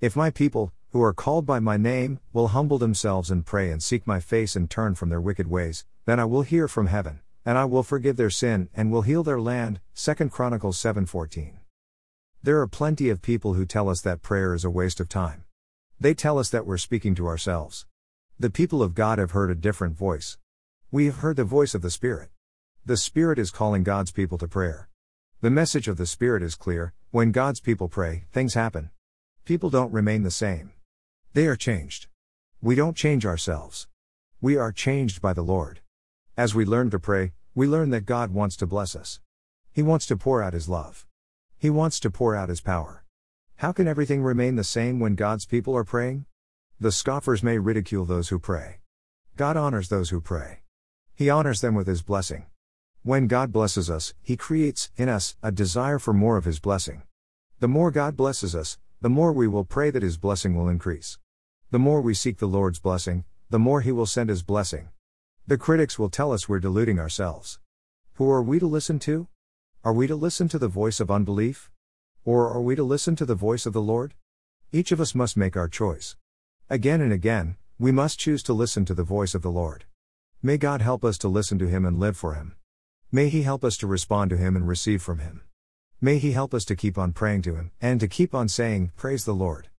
If my people, who are called by my name, will humble themselves and pray and seek my face and turn from their wicked ways, then I will hear from heaven, and I will forgive their sin and will heal their land. 2 Chronicles 7:14. There are plenty of people who tell us that prayer is a waste of time. They tell us that we're speaking to ourselves. The people of God have heard a different voice. We have heard the voice of the Spirit. The Spirit is calling God's people to prayer. The message of the Spirit is clear when God's people pray, things happen. People don't remain the same. They are changed. We don't change ourselves. We are changed by the Lord. As we learn to pray, we learn that God wants to bless us. He wants to pour out His love. He wants to pour out His power. How can everything remain the same when God's people are praying? The scoffers may ridicule those who pray. God honors those who pray. He honors them with His blessing. When God blesses us, He creates, in us, a desire for more of His blessing. The more God blesses us, the more we will pray that His blessing will increase. The more we seek the Lord's blessing, the more He will send His blessing. The critics will tell us we're deluding ourselves. Who are we to listen to? Are we to listen to the voice of unbelief? Or are we to listen to the voice of the Lord? Each of us must make our choice. Again and again, we must choose to listen to the voice of the Lord. May God help us to listen to Him and live for Him. May He help us to respond to Him and receive from Him. May He help us to keep on praying to Him, and to keep on saying, Praise the Lord.